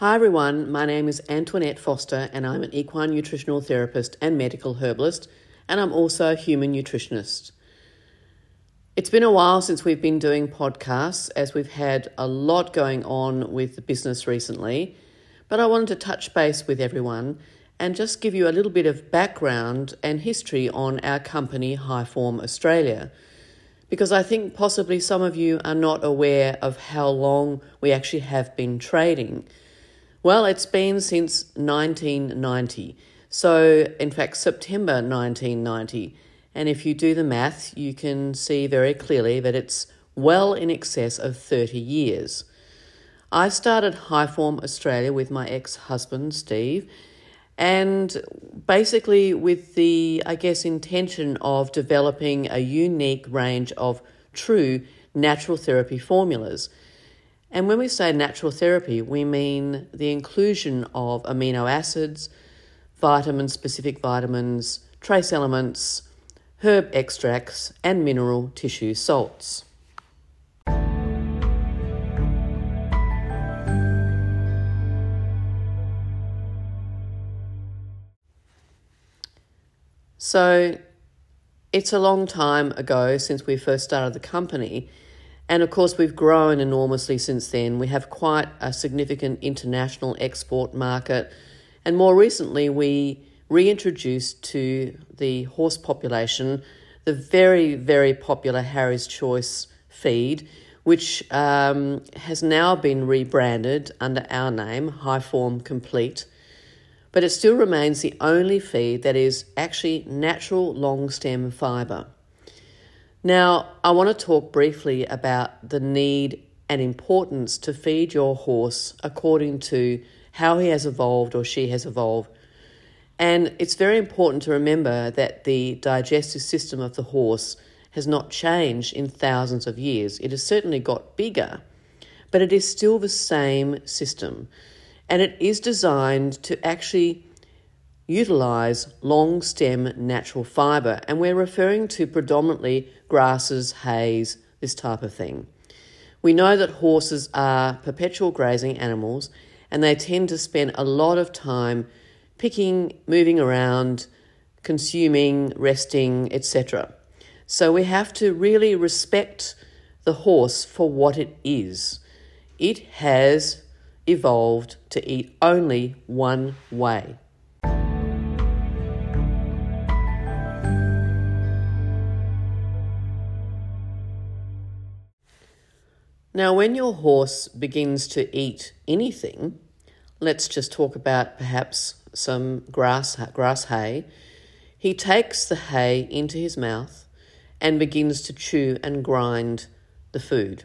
Hi everyone, my name is Antoinette Foster and I'm an equine nutritional therapist and medical herbalist, and I'm also a human nutritionist. It's been a while since we've been doing podcasts as we've had a lot going on with the business recently, but I wanted to touch base with everyone and just give you a little bit of background and history on our company, Hiform Australia, because I think possibly some of you are not aware of how long we actually have been trading. Well, it's been since 1990. So, in fact, September 1990. And if you do the math, you can see very clearly that it's well in excess of 30 years. I started Hiform Australia with my ex husband, Steve, and basically with the, I guess, intention of developing a unique range of true natural therapy formulas. And when we say natural therapy, we mean the inclusion of amino acids, vitamin specific vitamins, trace elements, herb extracts, and mineral tissue salts. So it's a long time ago since we first started the company. And of course, we've grown enormously since then. We have quite a significant international export market. And more recently, we reintroduced to the horse population the very, very popular Harry's Choice feed, which um, has now been rebranded under our name, Hiform Complete but it still remains the only feed that is actually natural long stem fibre. Now, I want to talk briefly about the need and importance to feed your horse according to how he has evolved or she has evolved. And it's very important to remember that the digestive system of the horse has not changed in thousands of years. It has certainly got bigger, but it is still the same system and it is designed to actually utilize long stem natural fiber. And we're referring to predominantly grasses, hays, this type of thing. We know that horses are perpetual grazing animals and they tend to spend a lot of time picking, moving around, consuming, resting, etc. So we have to really respect the horse for what it is. It has evolved to eat only one way. Now, when your horse begins to eat anything, let's just talk about perhaps some grass, grass hay. He takes the hay into his mouth and begins to chew and grind the food.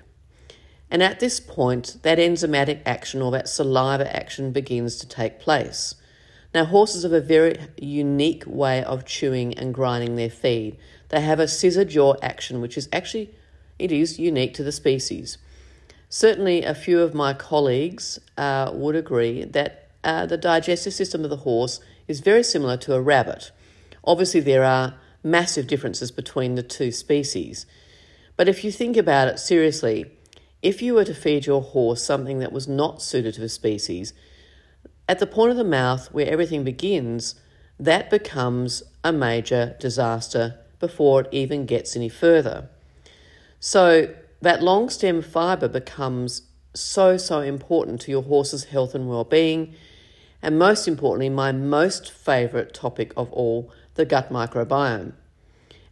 And at this point, that enzymatic action or that saliva action begins to take place. Now, horses have a very unique way of chewing and grinding their feed. They have a scissor jaw action, which is actually it is unique to the species. Certainly, a few of my colleagues uh, would agree that uh, the digestive system of the horse is very similar to a rabbit. Obviously, there are massive differences between the two species. But if you think about it seriously, if you were to feed your horse something that was not suited to the species, at the point of the mouth where everything begins, that becomes a major disaster before it even gets any further. So, that long stem fibre becomes so, so important to your horse's health and well being. And most importantly, my most favourite topic of all, the gut microbiome.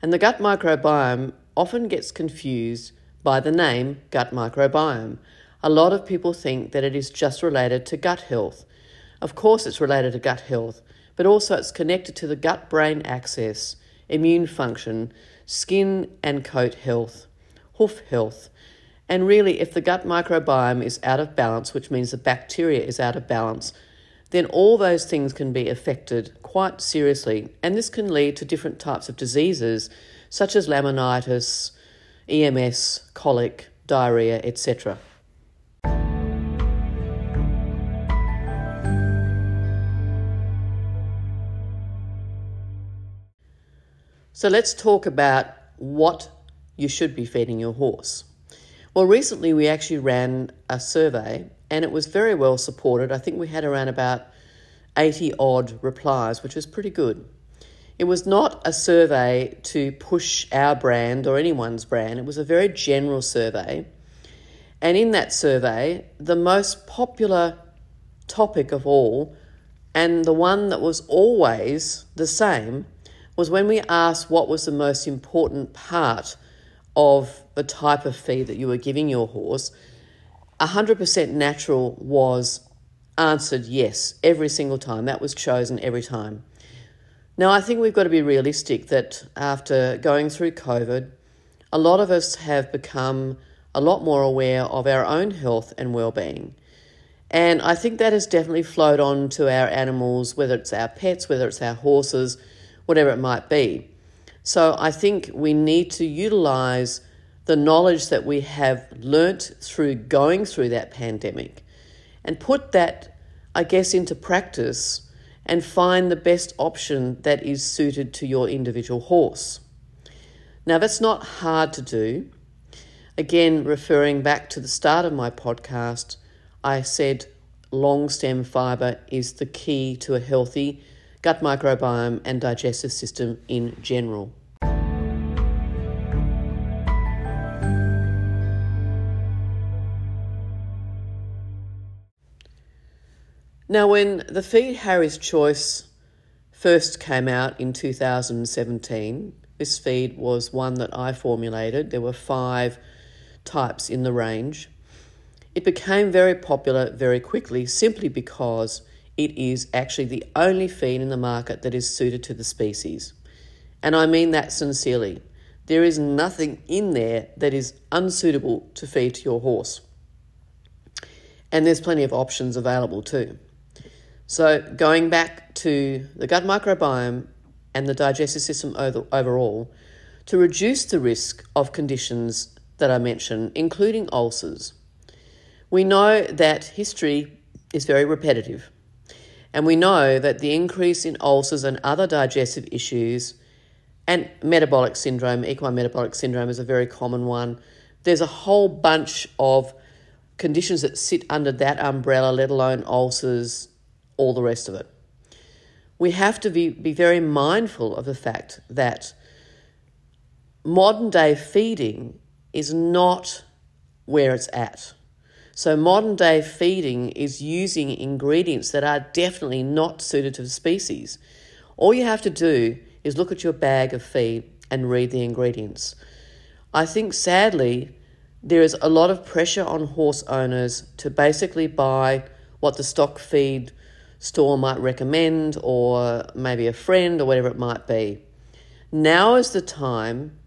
And the gut microbiome often gets confused by the name gut microbiome. A lot of people think that it is just related to gut health. Of course, it's related to gut health, but also it's connected to the gut brain axis, immune function, skin and coat health, hoof health. And really, if the gut microbiome is out of balance, which means the bacteria is out of balance, then all those things can be affected quite seriously. And this can lead to different types of diseases, such as laminitis, EMS, colic, diarrhea, etc. So let's talk about what you should be feeding your horse. Well, recently we actually ran a survey and it was very well supported. I think we had around about 80 odd replies, which was pretty good. It was not a survey to push our brand or anyone's brand, it was a very general survey. And in that survey, the most popular topic of all, and the one that was always the same, was when we asked what was the most important part of the type of feed that you were giving your horse, 100% natural was answered yes every single time. That was chosen every time. Now, I think we've got to be realistic that after going through COVID, a lot of us have become a lot more aware of our own health and well-being. And I think that has definitely flowed on to our animals, whether it's our pets, whether it's our horses, whatever it might be. So I think we need to utilize the knowledge that we have learnt through going through that pandemic and put that, I guess, into practice and find the best option that is suited to your individual horse. Now, that's not hard to do. Again, referring back to the start of my podcast, I said long stem fibre is the key to a healthy gut microbiome and digestive system in general. Now, when the feed Harry's Choice first came out in 2017, this feed was one that I formulated. There were five types in the range. It became very popular very quickly simply because it is actually the only feed in the market that is suited to the species. And I mean that sincerely. There is nothing in there that is unsuitable to feed to your horse. And there's plenty of options available too. So, going back to the gut microbiome and the digestive system overall, to reduce the risk of conditions that I mentioned, including ulcers. We know that history is very repetitive, and we know that the increase in ulcers and other digestive issues and metabolic syndrome, equine metabolic syndrome is a very common one. There's a whole bunch of conditions that sit under that umbrella, let alone ulcers, all the rest of it. We have to be, be very mindful of the fact that modern day feeding is not where it's at. So, modern day feeding is using ingredients that are definitely not suited to the species. All you have to do is look at your bag of feed and read the ingredients. I think sadly, there is a lot of pressure on horse owners to basically buy what the stock feed store might recommend, or maybe a friend, or whatever it might be. Now is the time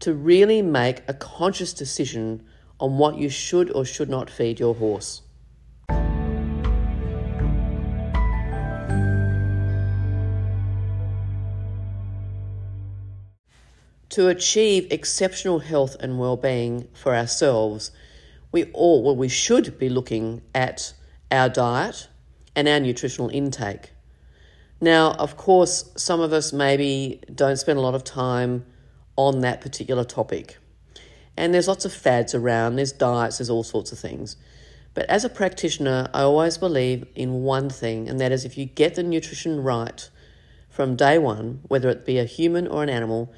to really make a conscious decision on what you should or should not feed your horse. To achieve exceptional health and well-being for ourselves, we all well we should be looking at our diet and our nutritional intake. Now, of course, some of us maybe don't spend a lot of time on that particular topic. And there's lots of fads around, there's diets, there's all sorts of things. But as a practitioner, I always believe in one thing, and that is if you get the nutrition right from day one, whether it be a human or an animal,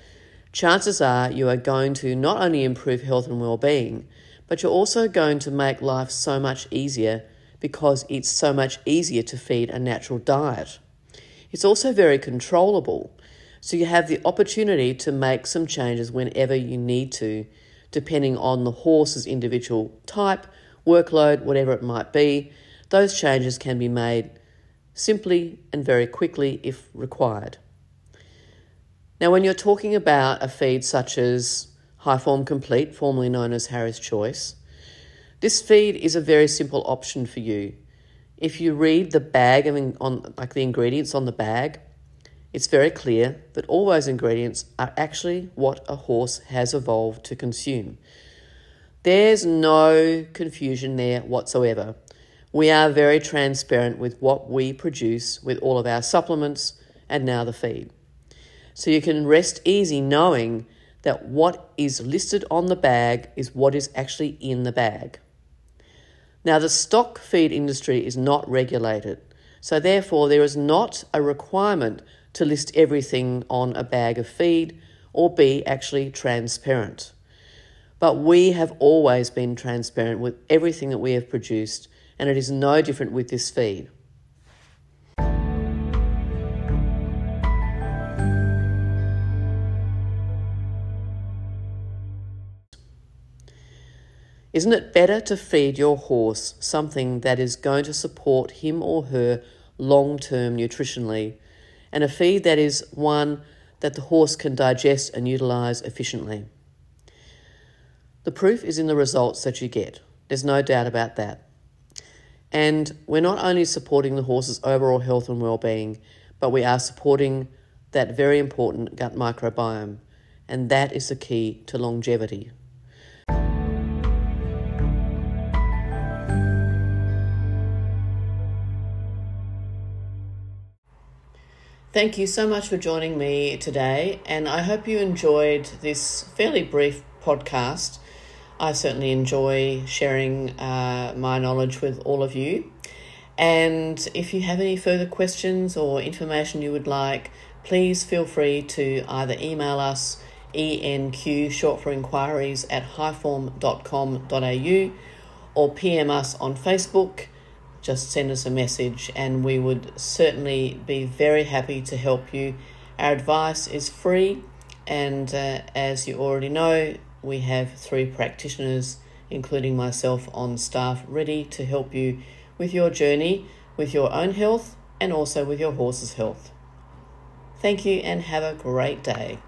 chances are you are going to not only improve health and well being, but you're also going to make life so much easier because it's so much easier to feed a natural diet. It's also very controllable so you have the opportunity to make some changes whenever you need to, depending on the horse's individual type, workload, whatever it might be. Those changes can be made simply and very quickly if required. Now, when you're talking about a feed such as Hiform Complete, formerly known as Harry's Choice, this feed is a very simple option for you. If you read the bag of on like the ingredients on the bag, it's very clear that all those ingredients are actually what a horse has evolved to consume. There's no confusion there whatsoever. We are very transparent with what we produce with all of our supplements and now the feed. So you can rest easy knowing that what is listed on the bag is what is actually in the bag. Now, the stock feed industry is not regulated, so therefore, there is not a requirement to list everything on a bag of feed or be actually transparent. But we have always been transparent with everything that we have produced, and it is no different with this feed. Isn't it better to feed your horse something that is going to support him or her long term nutritionally, and a feed that is one that the horse can digest and utilize efficiently? The proof is in the results that you get. There's no doubt about that. And we're not only supporting the horse's overall health and well-being, but we are supporting that very important gut microbiome, and that is the key to longevity. Thank you so much for joining me today, and I hope you enjoyed this fairly brief podcast. I certainly enjoy sharing uh, my knowledge with all of you. And if you have any further questions or information you would like, please feel free to either email us enq short for inquiries at hiform.com.au or PM us on Facebook just send us a message and we would certainly be very happy to help you. Our advice is free, and uh, as you already know, we have three practitioners, including myself, on staff ready to help you with your journey with your own health and also with your horse's health. Thank you and have a great day.